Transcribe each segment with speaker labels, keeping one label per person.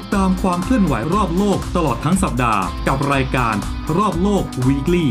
Speaker 1: ดตามความเคลื่อนไหวรอบโลกตลอดทั้งสัปดาห์ กับรายการรอบโลก Weekly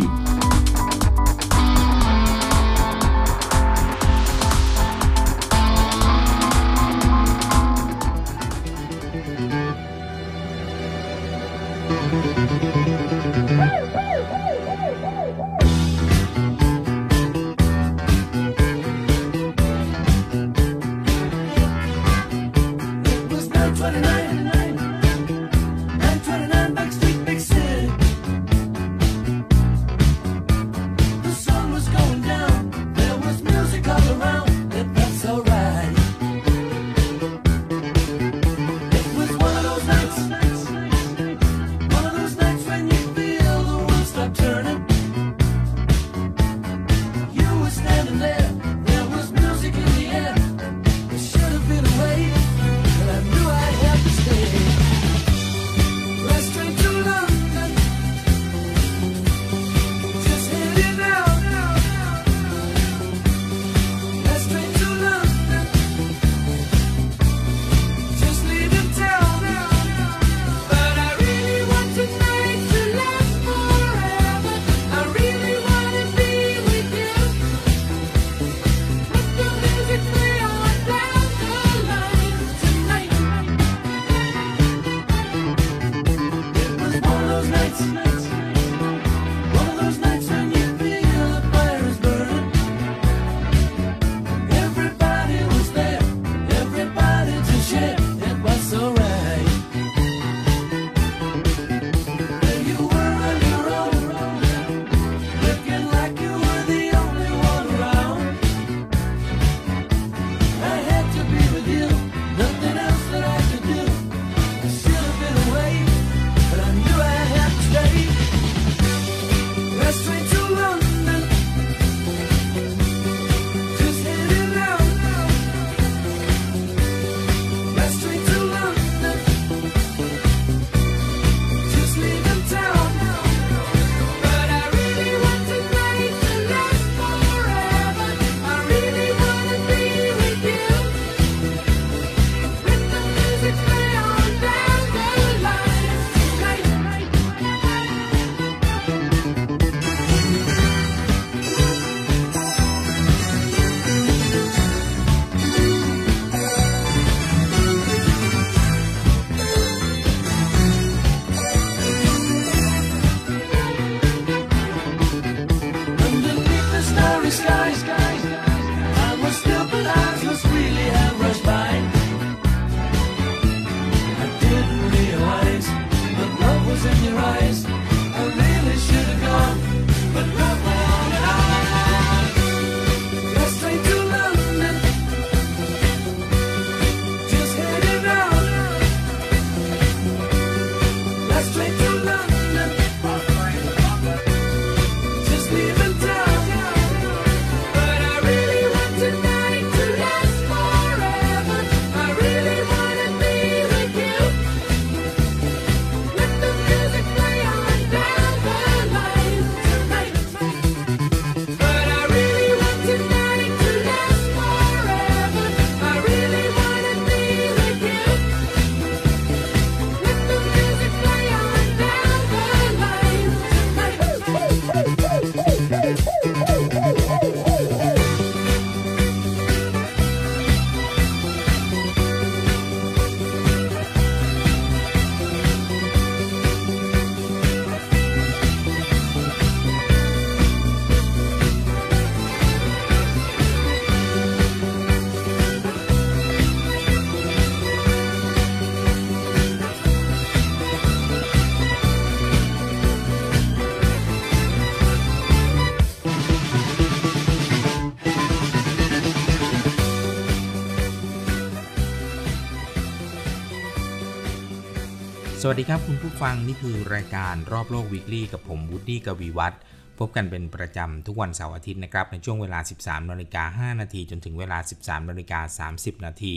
Speaker 2: วัสดีครับคุณผู้ฟังนี่คือรายการรอบโลกวีคลี่กับผมวูดดี้กวีวัฒน์พบกันเป็นประจำทุกวันเสาร์อาทิตย์นะครับในช่วงเวลา 13นาฬิกา5นาทีจนถึงเวลา 13นาฬิกา30นาที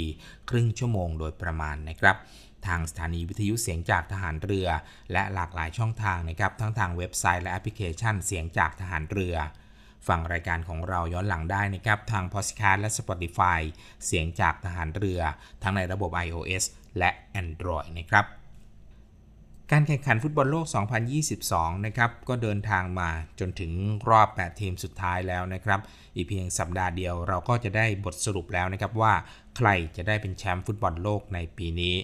Speaker 2: ครึ่งชั่วโมงโดยประมาณนะครับ ทางสถานีวิทยุเสียงจากทหารเรือ และหลากหลายช่องทางนะครับทั้งทางเว็บไซต์และแอปพลิเคชันเสียงจากทหารเรือฟังรายการของเราย้อนหลังได้นะครับ ทาง Podcast และ Spotify เสียงจากทหารเรือ ทั้งในระบบ iOS และ Android นะครับ การแข่งขันฟุตบอลโลก 2022 นะครับ ก็เดินทางมาจนถึงรอบ 8 ทีมสุดท้ายแล้วนะครับ อีกเพียงสัปดาห์เดียวเราก็จะได้บทสรุปแล้วนะครับว่าใครจะได้เป็นแชมป์ฟุตบอลโลกในปีนี้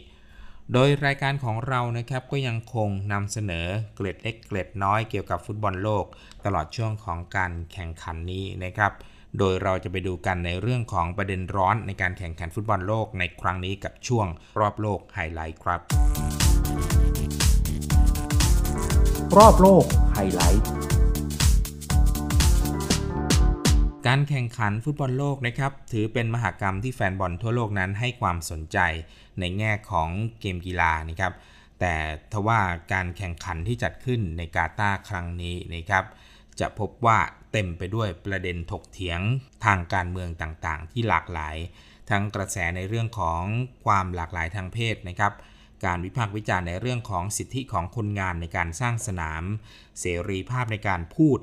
Speaker 2: โดยรายการของเรานะครับก็ยังคงนำเสนอเกล็ดเล็กเกล็ดน้อยเกี่ยวกับฟุตบอลโลก ตลอดช่วงของการแข่งขันนี้นะครับ โดยเราจะไปดูกันในเรื่องของประเด็นร้อนในการแข่งขันฟุตบอลโลกในครั้งนี้กับช่วงรอบโลกไฮไลท์ครับ
Speaker 3: รอบโลกไฮไลท์
Speaker 2: การแข่งขันฟุตบอลโลกนะครับ ถือเป็นมหากรรมที่แฟนบอลทั่วโลกนั้นให้ความสนใจในแง่ของเกมกีฬานะครับ แต่ทว่าการแข่งขันที่จัดขึ้นในกาตาร์ครั้งนี้นะครับ จะพบว่าเต็มไปด้วยประเด็นถกเถียงทางการเมืองต่างๆ ที่หลากหลาย ทั้งกระแสในเรื่องของความหลากหลายทางเพศนะครับ การวิพากษ์วิจารณ์ในเรื่องของสิทธิของคนงานในการสร้างสนาม เสรีภาพในการพูด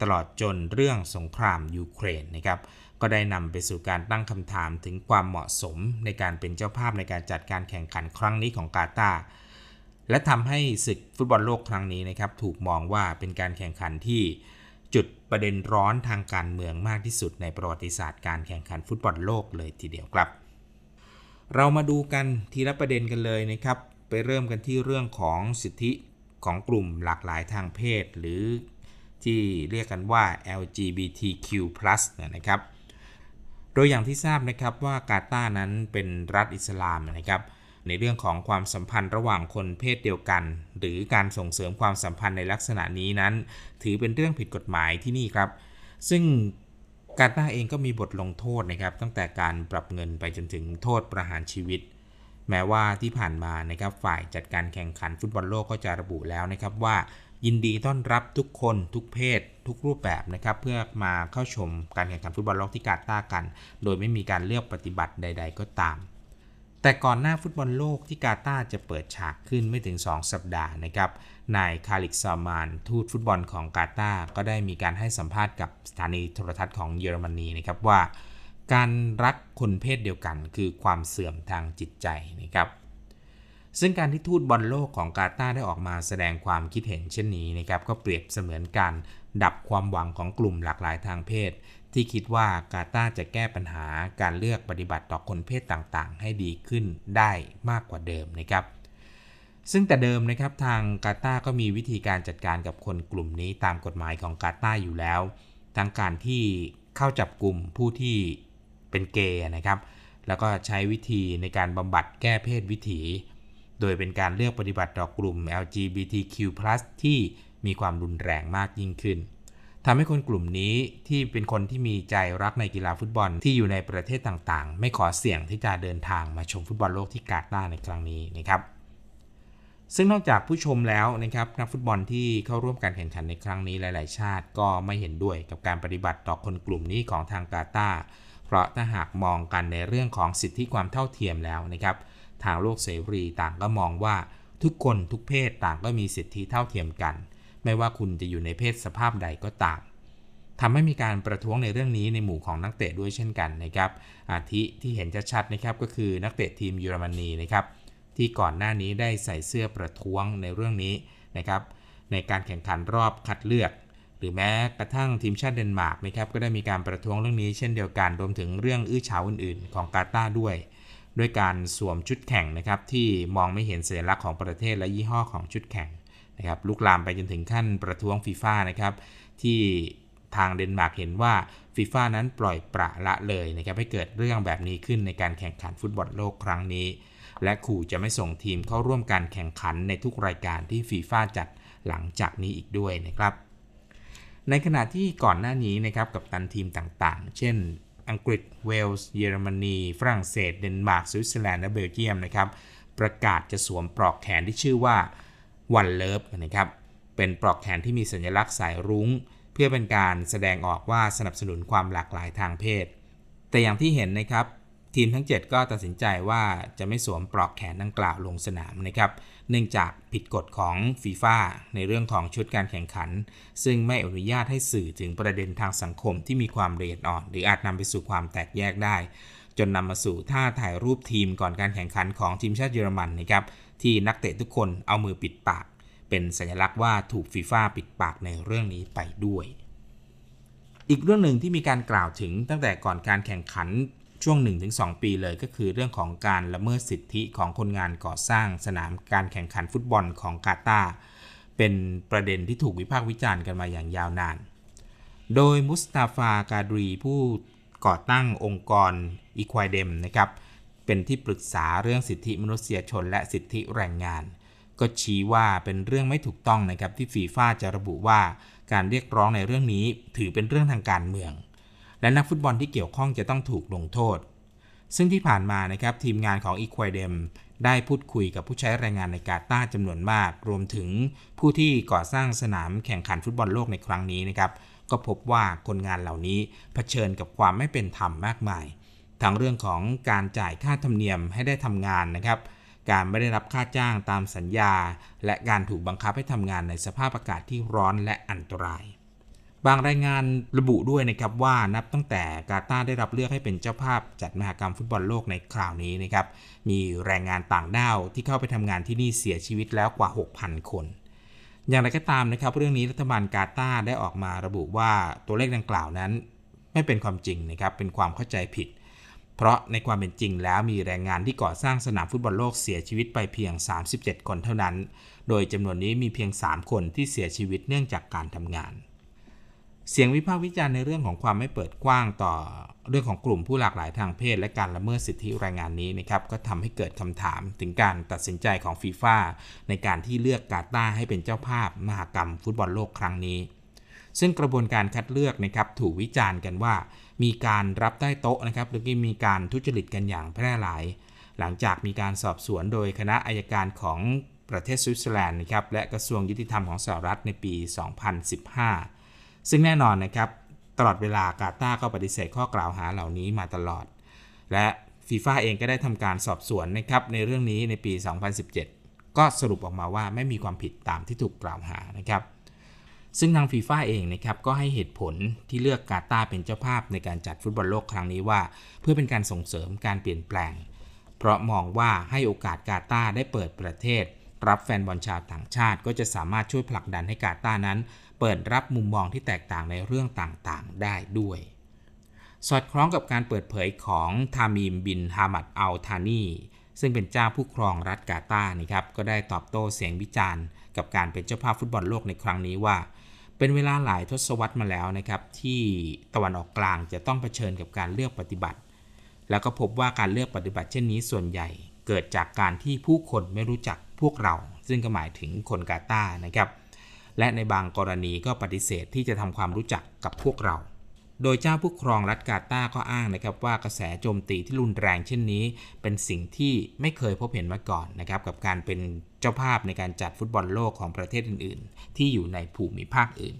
Speaker 2: ตลอดจนเรื่องสงครามยูเครนนะครับก็ได้นำไปสู่การตั้งคำถามถึงความเหมาะสมในการเป็นเจ้าภาพในการจัดการแข่งขันครั้งนี้ของกาตาร์และทำให้ศึกฟุตบอลโลกครั้งนี้นะครับถูกมองว่าเป็นการแข่งขันที่จุดประเด็นร้อนทางการเมืองมากที่สุดในประวัติศาสตร์การแข่งขันฟุตบอลโลกเลยทีเดียวครับ เรามาดูกันทีละประเด็นกันเลยนะครับ ไปเริ่มกันที่เรื่องของสิทธิของกลุ่มหลากหลายทางเพศ หรือที่เรียกกันว่า LGBTQ+ นะครับ โดยอย่างที่ทราบนะครับว่ากาตาร์นั้นเป็นรัฐอิสลามนะครับ ในเรื่องของความสัมพันธ์ระหว่างคนเพศเดียวกัน หรือการส่งเสริมความสัมพันธ์ในลักษณะนี้นั้น ถือเป็นเรื่องผิดกฎหมายที่นี่ครับ ซึ่ง กาตาร์เองก็มีบทลงโทษนะครับ ตั้งแต่การปรับเงินไปจนถึงโทษประหารชีวิต แม้ว่าที่ผ่านมานะครับฝ่ายจัดการแข่งขันฟุตบอลโลกก็จะระบุแล้วนะครับว่ายินดีต้อนรับทุกคนทุกเพศ ทุกรูปแบบนะครับ เพื่อมาเข้าชมการแข่งขันฟุตบอลโลกที่กาตาร์กัน โดยไม่มีการเลือกปฏิบัติใด ๆ ก็ตาม แต่ก่อนหน้าฟุตบอลโลกที่กาตาร์จะเปิดฉากขึ้นไม่ถึง 2 สัปดาห์นะครับ นายคาลิดซัลมาน ทูตฟุตบอลของกาตาร์ก็ได้มีการให้สัมภาษณ์กับสถานีโทรทัศน์ของเยอรมนีนะครับว่า การรักคนเพศเดียวกันคือความเสื่อมทางจิตใจนะครับซึ่งการที่ทูตบอลโลกของกาตาร์ได้ออกมาแสดงความคิดเห็นเช่นนี้นะครับก็เปรียบเสมือนการดับความหวังของกลุ่มหลากหลายทางเพศ ที่คิดว่ากาตาร์จะแก้ปัญหาการเลือกปฏิบัติต่อคนเพศต่างๆ ให้ดีขึ้นได้มากกว่าเดิมนะครับ ซึ่งแต่เดิมนะครับทางกาตาร์ก็มีวิธีการจัดการกับคนกลุ่มนี้ตามกฎหมายของกาตาร์อยู่แล้วทั้งการที่เข้าจับกลุ่มผู้ที่เป็นเกย์นะครับ แล้วก็ใช้วิธีในการบำบัดแก้เพศวิถี โดยเป็นการเลือกปฏิบัติต่อกลุ่ม LGBTQ+ ที่มีความรุนแรงมากยิ่งขึ้นทำให้คนกลุ่มนี้ที่เป็นคนที่มีใจรักในกีฬาฟุตบอลที่อยู่ในประเทศต่างๆ ไม่ขอเสี่ยงที่จะเดินทางมาชมฟุตบอลโลกที่กาตาร์ในครั้งนี้นะครับ ซึ่งนอกจากผู้ชมแล้วนะครับนักฟุตบอลที่เข้าร่วมการแข่งขันในครั้งนี้หลาย ๆ ชาติก็ไม่เห็นด้วยกับการปฏิบัติต่อคนกลุ่มนี้ของทางกาตาร์เพราะถ้าหากมองกันในเรื่องของสิทธิความเท่าเทียมแล้วนะครับ ทางโลกเสรีต่างก็มองว่าทุกคนทุกเพศต่างก็มีสิทธิเท่าเทียมกัน ไม่ว่าคุณจะอยู่ในเพศสภาพใดก็ตามทำให้มีการประท้วงในเรื่องนี้ในหมู่ของนักเตะด้วยเช่นกันนะครับ อาทิที่เห็นชัดๆนะครับก็คือนักเตะทีมเยอรมนีนะครับ ที่ก่อนหน้านี้ได้ใส่เสื้อประท้วงในเรื่องนี้นะครับในการแข่งขันรอบคัดเลือก หรือแม้กระทั่งทีมชาติเดนมาร์กนะครับก็ได้มีการประท้วงเรื่องนี้เช่นเดียวกันรวมถึงเรื่องอื้อฉาวอื่นๆ ของกาตาร์ด้วย ด้วยการสวมชุดแข่งนะครับที่มองไม่เห็นสัญลักษณ์ของประเทศและยี่ห้อของชุดแข่งนะครับลุกลามไปจนถึงขั้นประท้วงฟีฟ่านะครับที่ทางเดนมาร์กเห็นว่าฟีฟ่านั้นปล่อยประละเลยนะครับให้เกิดเรื่องแบบนี้ขึ้นในการแข่งขันฟุตบอลโลกครั้งนี้ และขู่จะไม่ส่งทีมเข้าร่วมการแข่งขันในทุกรายการที่ฟีฟ่าจัดหลังจากนี้อีกด้วยนะครับ ในขณะที่ก่อนหน้านี้นะครับกับตันทีมต่างๆ เช่น อังกฤษเวลส์ เยอรมนี ฝรั่งเศส เดนมาร์กสวิตเซอร์แลนด์และเบลเยียมนะครับประกาศจะสวมปลอกแขนที่ชื่อว่า One Love นะครับเป็นปลอกแขนที่มีสัญลักษณ์สายรุ้ง เพื่อเป็นการแสดงออกว่าสนับสนุนความหลากหลายทางเพศ แต่อย่างที่เห็นนะครับ ทีมทั้ง 7 ก็ตัดสินใจว่าจะไม่สวมปลอกแขนดังกล่าวลงสนามนะครับเนื่องจากผิดกฎของฟีฟ่าในเรื่องของชุดการแข่งขัน ซึ่งไม่อนุญาตให้สื่อถึงประเด็นทางสังคมที่มีความละเอียดอ่อน หรืออาจนำไปสู่ความแตกแยกได้จจนนำมาสู่ท่าถ่ายรูปทีมก่อนการแข่งขันของทีมชาติเยอรมันนะครับที่นักเตะทุกคนเอามือปิดปาก เป็นสัญลักษณ์ว่าถูกฟีฟ่าปิดปากในเรื่องนี้ไปด้วย อีกเรื่องหนึ่งที่มีการกล่าวถึงตั้งแต่ก่อนการแข่งขัน ช่วง 1-2 ปีเลยก็คือเรื่องของการละเมิดสิทธิของคนงานก่อสร้างสนามการแข่งขันฟุตบอลของกาตาร์เป็นประเด็นที่ถูกวิพากษ์วิจารณ์กันมาอย่างยาวนาน โดยมุสตาฟากาดรีผู้ก่อตั้งองค์กรอีควายเดมนะครับเป็นที่ปรึกษาเรื่องสิทธิมนุษยชนและสิทธิแรงงาน ก็ชี้ว่าเป็นเรื่องไม่ถูกต้องนะครับที่ฟีฟ่าจะระบุว่าการเรียกร้องในเรื่องนี้ถือเป็นเรื่องทางการเมือง และนักฟุตบอลที่เกี่ยวข้องจะต้องถูกลงโทษ ซึ่งที่ผ่านมานะครับทีมงานของอีควายเดมได้พูดคุยกับผู้ใช้แรงงานในกาตาร์จำนวนมาก รวมถึงผู้ที่ก่อสร้างสนามแข่งขันฟุตบอลโลกในครั้งนี้นะครับ ก็พบว่าคนงานเหล่านี้เผชิญกับความไม่เป็นธรรมมากมายทั้งเรื่องของการจ่ายค่าธรรมเนียมให้ได้ทำงานนะครับ การไม่ได้รับค่าจ้างตามสัญญา และการถูกบังคับให้ทำงานในสภาพอากาศที่ร้อนและอันตราย บางรายงานระบุด้วยนะครับว่านับตั้งแต่กาตาร์ได้รับเลือกให้เป็นเจ้าภาพจัดมหกรรมฟุตบอลโลกในคราวนี้นะครับ มีแรงงานต่างด้าวที่เข้าไปทำงานที่นี่เสียชีวิตแล้วกว่า 6,000 คน อย่างไรก็ตามนะครับเรื่องนี้รัฐบาลกาตาร์ได้ออกมาระบุว่าตัวเลขดังกล่าวนั้น ไม่เป็นความจริงนะครับเป็นความเข้าใจผิด เพราะในความเป็นจริงแล้วมีแรงงานที่ก่อสร้างสนามฟุตบอลโลกเสียชีวิตไปเพียง 37 คนเท่านั้น โดยจำนวนนี้มีเพียง 3 คนที่เสียชีวิตเนื่องจากการทำงาน เสียงวิพากษ์วิจารณ์ในเรื่องของความไม่เปิดกว้างต่อเรื่องของกลุ่มผู้หลากหลายทางเพศ และการละเมิดสิทธิแรงงานนี้นะครับก็ทำให้เกิดคำถามถึงการตัดสินใจของฟีฟ่าในการที่เลือกกาตาร์ให้เป็นเจ้าภาพมหกรรมฟุตบอลโลกครั้งนี้ ซึ่งกระบวนการคัดเลือกนะครับถูกวิจารณ์กันว่า มีการรับใต้โต๊ะนะครับหรือมีการทุจริตกันอย่างแพร่หลาย หลังจากมีการสอบสวนโดยคณะอายการของประเทศสวิตเซอร์แลนด์นะครับและกระทรวงยุติธรรมของสหรัฐในปี 2015 ซึ่งแน่นอนนะครับตลอดเวลากาตาร์ก็ปฏิเสธข้อกล่าวหาเหล่านี้มาตลอด และฟีฟ่าเองก็ได้ทำการสอบสวนนะครับในเรื่องนี้ในปี 2017 ก็สรุปออกมาว่าไม่มีความผิดตามที่ถูกกล่าวหานะครับซึ่งทางฟีฟ่าเองนะครับก็ให้เหตุผลที่เลือกกาตาร์เป็นเจ้าภาพในการจัดฟุตบอลโลกครั้งนี้ว่า เพื่อเป็นการส่งเสริมการเปลี่ยนแปลง เพราะมองว่าให้โอกาสกาตาร์ได้เปิดประเทศ รับแฟนบอลชาวต่างชาติ ก็จะสามารถช่วยผลักดันให้กาตาร์นั้น เปิดรับมุมมองที่แตกต่างในเรื่องต่างๆ ได้ด้วย สอดคล้องกับการเปิดเผยของทามีมบินฮามัดอัลทานีซึ่งเป็นเจ้าผู้ครองรัฐกาตาร์นะครับก็ได้ตอบโต้เสียงวิจารณ์ กับการเป็นเจ้าภาพฟุตบอลโลกในครั้งนี้ว่า เป็นเวลาหลายทศวรรษมาแล้วนะครับที่ตะวันออกกลางจะต้องเผชิญกับการเลือกปฏิบัติ แล้วก็พบว่าการเลือกปฏิบัติเช่นนี้ส่วนใหญ่ เกิดจากการที่ผู้คนไม่รู้จักพวกเรา ซึ่งก็หมายถึงคนกาตาร์นะครับ และในบางกรณีก็ปฏิเสธที่จะทำความรู้จักกับพวกเรา โดยเจ้าผู้ครองรัฐกาตาก็อ้างนะครับว่ากระแสโจมตีที่รุนแรงเช่นนี้ เป็นสิ่งที่ไม่เคยพบเห็นมาก่อนนะครับกับการเป็นเจ้าภาพในการจัดฟุตบอลโลกของประเทศอื่น ๆ ที่อยู่ในภูมิภาคอื่น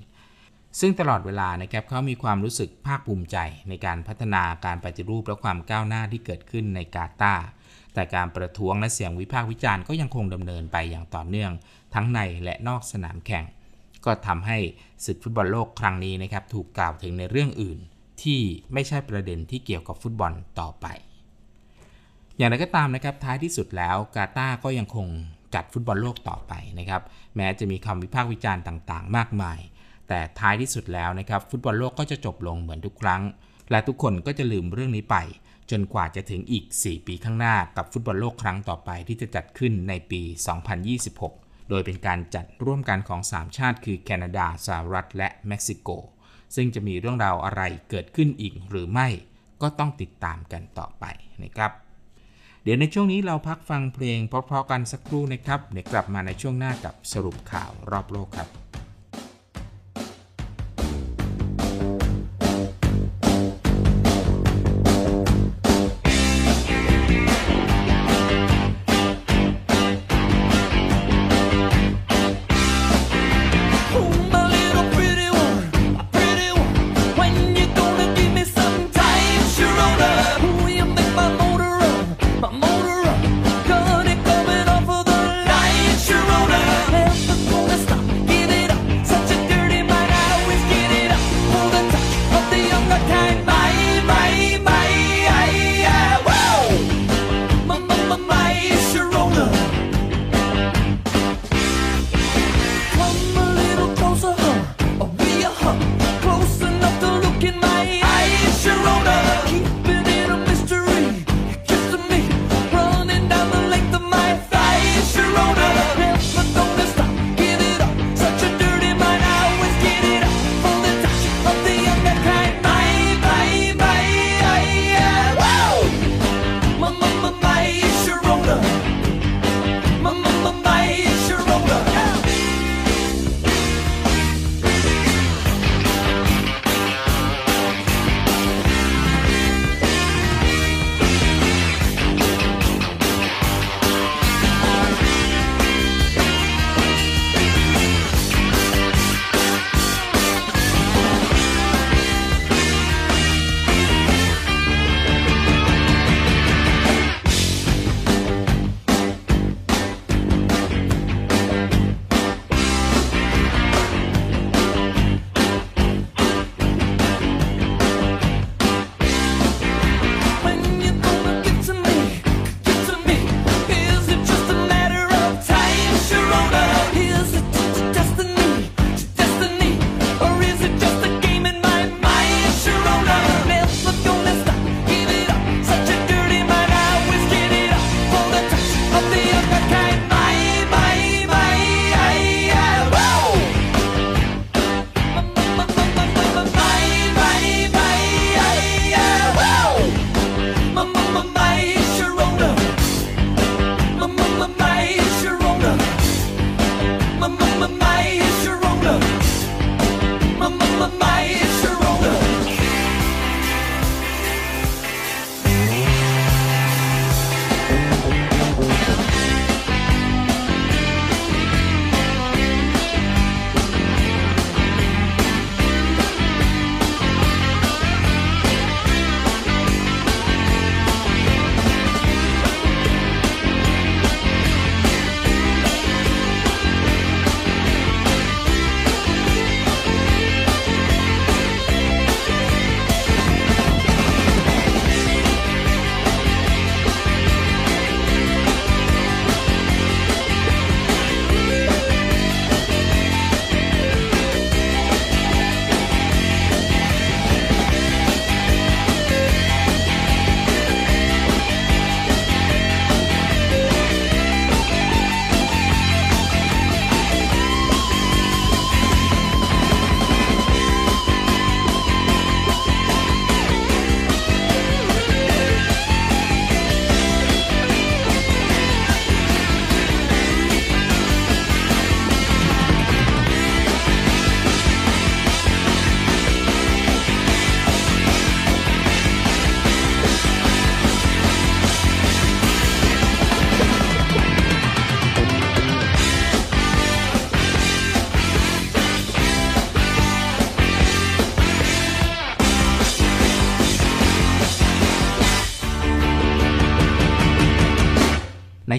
Speaker 2: ซึ่งตลอดเวลานะครับเขามีความรู้สึกภาคภูมิใจในการพัฒนาการปฏิรูปและความก้าวหน้าที่เกิดขึ้นในกาตาร์แต่การประท้วงและเสียงวิพากษ์วิจารณ์ก็ยังคงดำเนินไปอย่างต่อเนื่อง ทั้งในและนอกสนามแข่ง ก็ทำให้ศึกฟุตบอลโลกครั้งนี้นะครับถูกกล่าวถึงในเรื่องอื่น ที่ไม่ใช่ประเด็นที่เกี่ยวกับฟุตบอลต่อไป อย่างไรก็ตามนะครับท้ายที่สุดแล้วกาตาร์ก็ยังคงจัดฟุตบอลโลกต่อไปนะครับแม้จะมีคำวิพากษ์วิจารณ์ต่างๆ มากมาย แต่ท้ายที่สุดแล้วนะครับฟุตบอลโลกก็จะจบลงเหมือนทุกครั้ง และทุกคนก็จะลืมเรื่องนี้ไป จนกว่าจะถึงอีก 4 ปีข้างหน้ากับฟุตบอลโลกครั้งต่อไปที่จะจัดขึ้นในปี 2026 โดยเป็นการจัดร่วมกันของ 3 ชาติ คือแคนาดาสหรัฐและเม็กซิโก ซึ่งจะมีเรื่องราวอะไรเกิดขึ้นอีกหรือไม่ ก็ต้องติดตามกันต่อไปนะครับ เดี๋ยวในช่วงนี้เราพักฟังเพลงเพราะๆกันสักครู่นะครับ เดี๋ยวกลับมาในช่วงหน้ากับสรุปข่าวรอบโลกครับ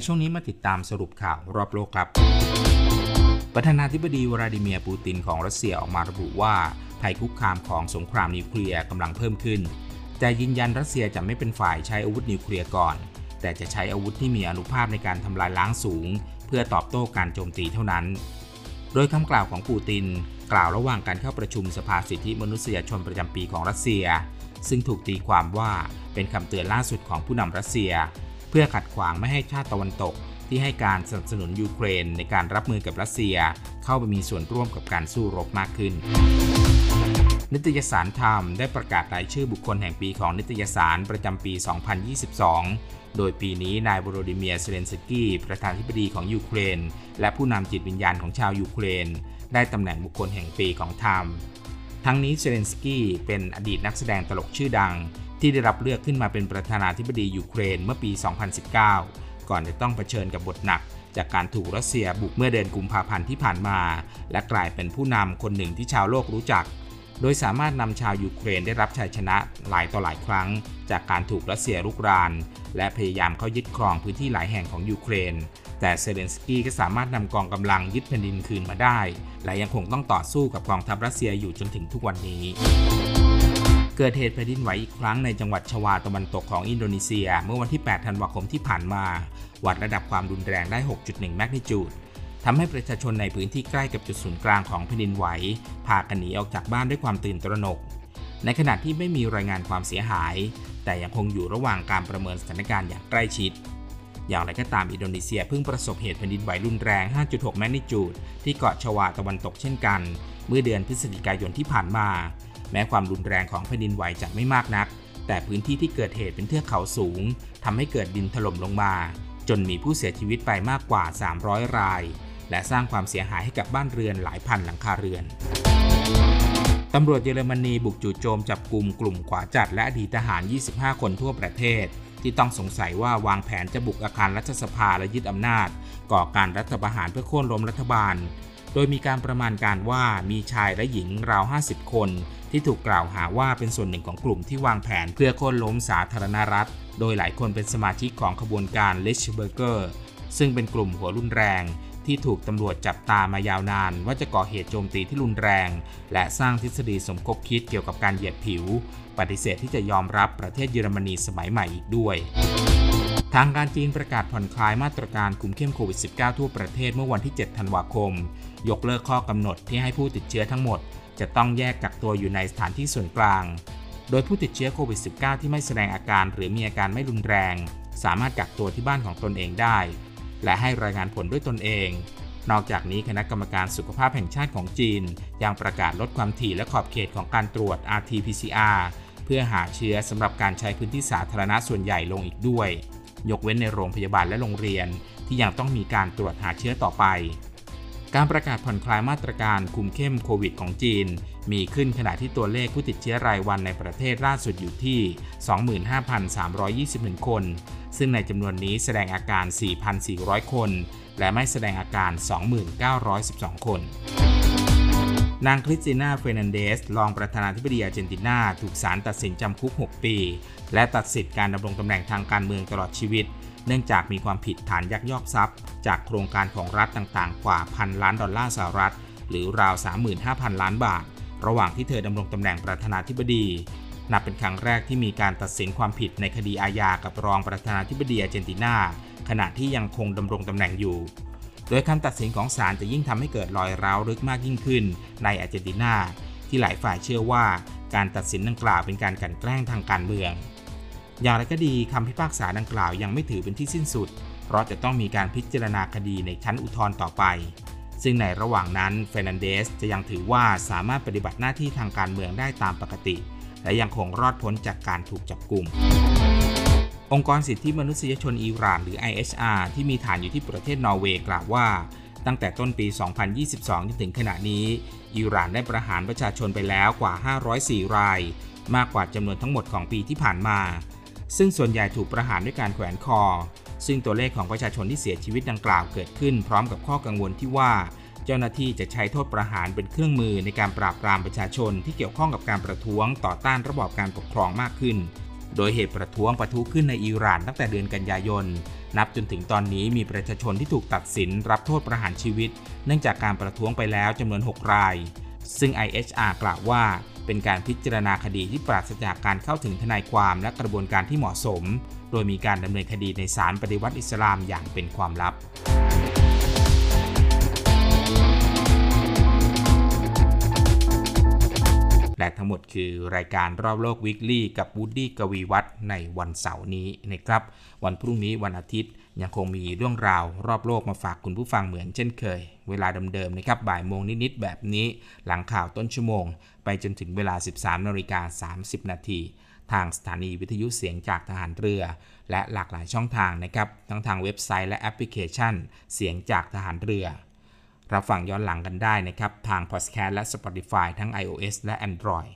Speaker 4: ช่
Speaker 2: วงนี้มาติดตามสรุปข่าวรอบโลกครับ ประธานาธิบดีวลาดิเมียร์ปูตินของรัสเซียออกมาระบุว่าภัยคุกคามของสงครามนิวเคลียร์กำลังเพิ่มขึ้น แต่ยืนยันรัสเซียจะไม่เป็นฝ่ายใช้อาวุธนิวเคลียร์ก่อน แต่จะใช้อาวุธที่มีอนุภาพในการทำลายล้างสูง เพื่อตอบโต้การโจมตีเท่านั้น โดยคำกล่าวของปูติน กล่าวระหว่างการเข้าประชุมสภาสิทธิมนุษยชนประจำปีของรัสเซีย ซึ่งถูกตีความว่าเป็นคำเตือนล่าสุดของผู้นำรัสเซีย เพื่อขัดขวางไม่ให้ชาติตะวันตก ที่ให้การสนับสนุนยูเครนในการรับมือกับรัสเซีย เข้าไปมีส่วนร่วมกับการสู้รบมากขึ้น นิตยสารไทม์ได้ประกาศรายชื่อบุคคลแห่งปีของนิตยสารประจำปี 2022โดยปีนี้นายโวโลดิเมียร์เซเลนสกี้ประธานาธิบดีของยูเครน และผู้นำจิตวิญญาณของชาวยูเครน ได้ตำแหน่งบุคคลแห่งปีของไทม์ทั้งนี้เซเลนสกี้เป็นอดีตนักแสดงตลกชื่อดัง ที่ได้รับเลือกขึ้นมาเป็นประธานาธิบดียูเครนเมื่อปี 2019 ก่อนจะต้องเผชิญกับบทหนัก จากการถูกรัสเซียบุกเมื่อเดือนกุมภาพันธ์ที่ผ่านมา และกลายเป็นผู้นำคนหนึ่งที่ชาวโลกรู้จัก โดยสามารถนำชาวยูเครนได้รับชัยชนะหลายต่อหลายครั้ง จากการถูกรัสเซียรุกราน และพยายามเข้ายึดครองพื้นที่หลายแห่งของยูเครนแต่เซเลนสกี้ก็สามารถนำกองกำลังยึดแผ่นดินคืนมาได้ และยังคงต้องต่อสู้กับกองทัพรัสเซียอยู่จนถึงทุกวันนี้ เกิดเหตุแผ่นดินไหวอีกครั้งในจังหวัดชวาตะวันตกของอินโดนีเซีย เมื่อวันที่ 8 ธันวาคมที่ผ่านมา วัดระดับความรุนแรงได้ 6.1 แมกนิจูดทำให้ประชาชนในพื้นที่ใกล้กับจุดศูนย์กลางของแผ่นดินไหวพากันหนีออกจากบ้านด้วยความตื่นตระหนก ในขณะที่ไม่มีรายงานความเสียหาย แต่ยังคงอยู่ระหว่างการประเมินสถานการณ์อย่างใกล้ชิด อย่างไรก็ตามอินโดนีเซียเพิ่งประสบเหตุแผ่นดินไหวรุนแรง 5.6 แมกนิจูดที่เกาะชวาตะวันตกเช่นกัน เมื่อเดือนพฤศจิกายนที่ผ่านมา แม้ความรุนแรงของแผ่นดินไหวจะไม่มากนัก แต่พื้นที่ที่เกิดเหตุเป็นเทือกเขาสูงทำให้เกิดดินถล่มลงมา จนมีผู้เสียชีวิตไปมากกว่า 300 ราย และสร้างความเสียหายให้กับบ้านเรือนหลายพันหลังคาเรือนตำรวจเยอรมนีบุกจู่โจมจับกลุ่มกลุ่มขวาจัดและอดีตทหาร 25 คนทั่วประเทศ ที่ต้องสงสัยว่าวางแผนจะบุกอาคารรัฐสภาและยึดอำนาจ ก่อการรัฐประหารเพื่อโค่นล้มรัฐบาล โดยมีการประมาณการว่ามีชายและหญิงราว 50 คน ที่ถูกกล่าวหาว่าเป็นส่วนหนึ่งของกลุ่มที่วางแผนเพื่อโค่นล้มสาธารณรัฐ โดยหลายคนเป็นสมาชิกของขบวนการเลชเบอร์เกอร์ซึ่งเป็นกลุ่มหัวรุนแรง ที่ถูกตำรวจจับตามายาวนาน ว่าจะก่อเหตุโจมตีที่รุนแรง และสร้างทฤษฎีสมคบคิดเกี่ยวกับการเหยียดผิว ปฏิเสธที่จะยอมรับประเทศเยอรมนีสมัยใหม่อีกด้วยทางการจีนประกาศผ่อนคลายมาตรการคุมเข้มโควิด -19 ทั่วประเทศเมื่อวันที่ 7 ธันวาคม ยกเลิกข้อกำหนดที่ให้ผู้ติดเชื้อทั้งหมด จะต้องแยกกักตัวอยู่ในสถานที่ส่วนกลาง โดยผู้ติดเชื้อโควิด -19 ที่ไม่แสดงอาการหรือมีอาการไม่รุนแรง สามารถกักตัวที่บ้านของตนเองได้ และให้รายงานผลด้วยตนเอง นอกจากนี้คณะกรรมการสุขภาพแห่งชาติของจีน ยังประกาศลดความถี่และขอบเขตของการตรวจ RT-PCR เพื่อหาเชื้อสำหรับการใช้พื้นที่สาธารณะส่วนใหญ่ลงอีกด้วย ยกเว้นในโรงพยาบาลและโรงเรียนที่ยังต้องมีการตรวจหาเชื้อต่อไป การประกาศผ่อนคลายมาตรการคุมเข้มโควิดของจีน มีขึ้นขณะที่ตัวเลขผู้ติดเชื้อรายวันในประเทศล่าสุดอยู่ที่ 25,321 คน ซึ่งในจำนวนนี้แสดงอาการ 4,400 คน และไม่แสดงอาการ 2,912 คนนางคริสติน่าเฟร์นันเดซ รองประธานาธิบดีอาร์เจนตินา ถูกศาลตัดสินจำคุก 6 ปี และตัดสิทธิ์การดำรงตำแหน่งทางการเมืองตลอดชีวิต เนื่องจากมีความผิดฐานยักยอกทรัพย์ จากโครงการของรัฐต่างๆ กว่าพันล้านดอลลาร์สหรัฐ หรือราว 35,000 ล้านบาท ระหว่างที่เธอดำรงตำแหน่งประธานาธิบดี นับเป็นครั้งแรกที่มีการตัดสินความผิดในคดีอาญากับรองประธานาธิบดีอาร์เจนตินา ขณะที่ยังคงดำรงตำแหน่งอยู่ โดยคำตัดสินของศาลจะยิ่งทำให้เกิดรอยร้าวลึกมากยิ่งขึ้น ในอาร์เจนตินาที่หลายฝ่ายเชื่อว่าการตัดสินดังกล่าวเป็นการกลั่นแกล้งทางการเมือง อย่างไรก็ดีคำพิพากษาดังกล่าวยังไม่ถือเป็นที่สิ้นสุด เพราะจะต้องมีการพิจารณาคดีในชั้นอุทธรณ์ต่อไป ซึ่งในระหว่างนั้นเฟรนันเดสจะยังถือว่าสามารถปฏิบัติหน้าที่ทางการเมืองได้ตามปกติ และยังคงรอดพ้นจากการถูกจับกลุ่ม องค์กรสิทธิมนุษยชนอิหร่านหรือ IHR ที่มีฐานอยู่ที่ประเทศนอร์เวย์กล่าวว่า ตั้งแต่ต้นปี 2022 จนถึงขณะนี้อิหร่านได้ประหารประชาชนไปแล้วกว่า 504 ราย มากกว่าจำนวนทั้งหมดของปีที่ผ่านมา ซึ่งส่วนใหญ่ถูกประหารด้วยการแขวนคอ ซึ่งตัวเลขของประชาชนที่เสียชีวิตดังกล่าวเกิดขึ้น พร้อมกับข้อกังวลที่ว่า เจ้าหน้าที่จะใช้โทษประหารเป็นเครื่องมือในการปราบปรามประชาชนที่เกี่ยวข้องกับการประท้วงต่อต้านระบอบการปกครองมากขึ้น โดยเหตุประท้วงประทุขึ้นในอิหร่านตั้งแต่เดือนกันยายน นับจนถึงตอนนี้มีประชาชนที่ถูกตัดสิน รับโทษประหารชีวิต เนื่องจากการประท้วงไปแล้วจำนวน 6 รายซึ่ง IHR กล่าวว่า เป็นการพิจารณาคดีที่ปราศจากการเข้าถึงทนายความและกระบวนการที่เหมาะสม โดยมีการดำเนินคดีในศาลปฏิวัติอิสลามอย่างเป็นความลับและทั้งหมดคือรายการรอบโลกวิกฤตกับวูดดี้กวีวัฒน์ในวันเสาร์นี้นะครับ วันพรุ่งนี้วันอาทิตย์ ยังคงมีเรื่องราวรอบโลกมาฝากคุณผู้ฟังเหมือนเช่นเคย เวลาเดิมๆนะครับบ่ายโมงนิดๆแบบนี้ หลังข่าวต้นชั่วโมง ไปจนถึงเวลา 13นาฬิกา30 นาทีทางสถานีวิทยุเสียงจากทหารเรือ และหลากหลายช่องทางนะครับ ทั้งทางเว็บไซต์และแอปพลิเคชัน เสียงจากทหารเรือ รับฟังย้อนหลังกันได้นะครับ ทาง Podcast และ Spotify ทั้ง iOS และ Android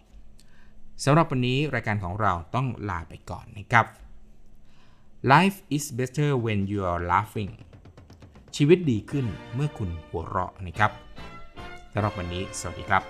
Speaker 2: สำหรับวันนี้รายการของเราต้องลาไปก่อนนะครับ Life is better when you are laughing ชีวิตดีขึ้นเมื่อคุณหัวเราะนะครับสำหรับวันนี้ สวัสดีครับ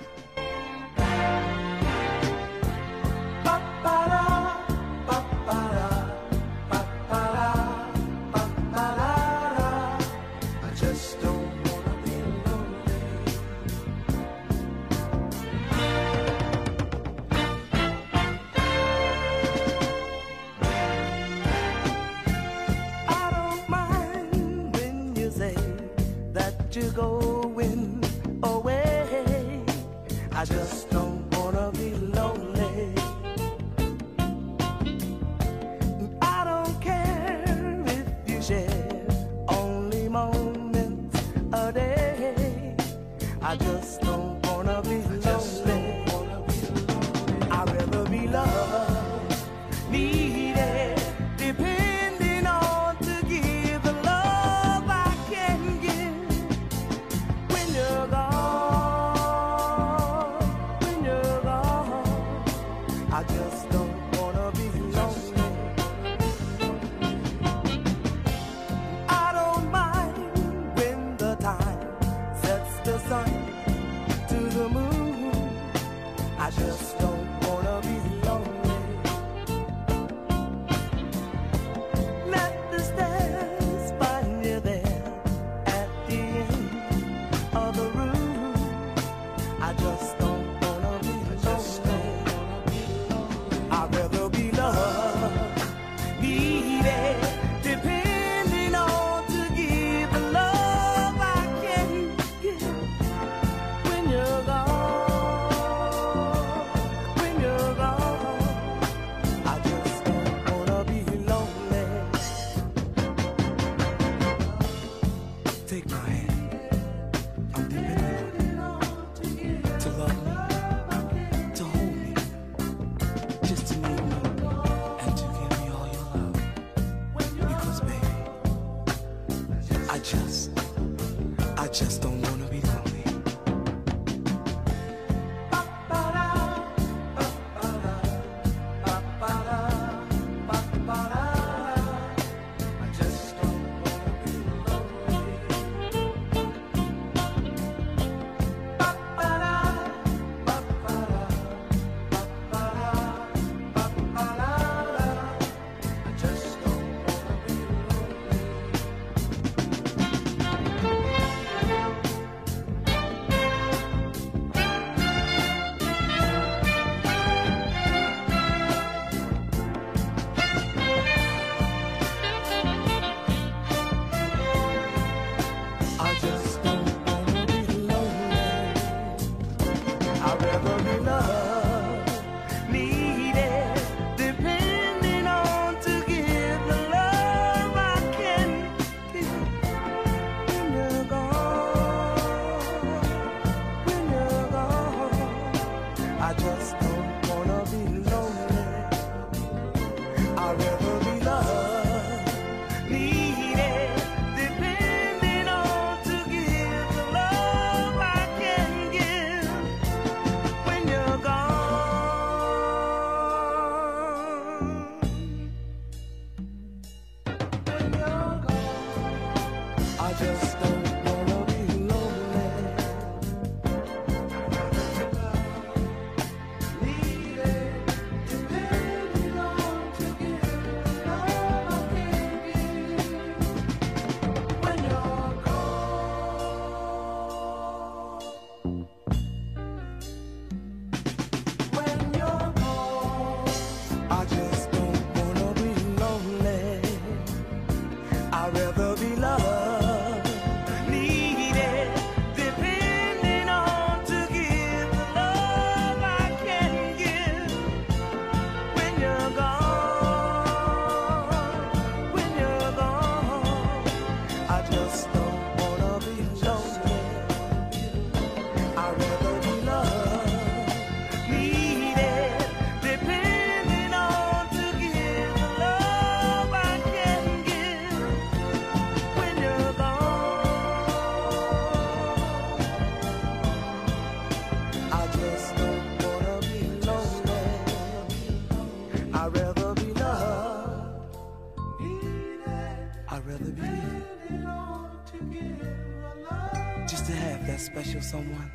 Speaker 5: to have that special someone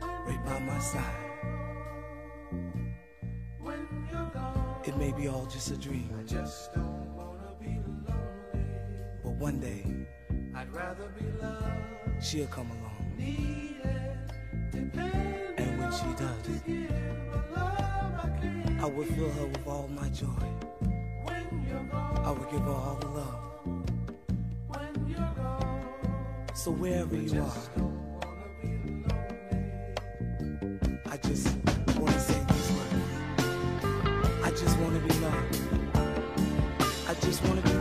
Speaker 5: right by my side. It may be all just a dream. I just don't wanna be lonely. But one day, I'd rather be loved. She'll come along. And when she does, I, I will fill her with all my joy. I will give her all the love. So wherever you are, I just wanna say these words. I just wanna be loved. I just wanna be.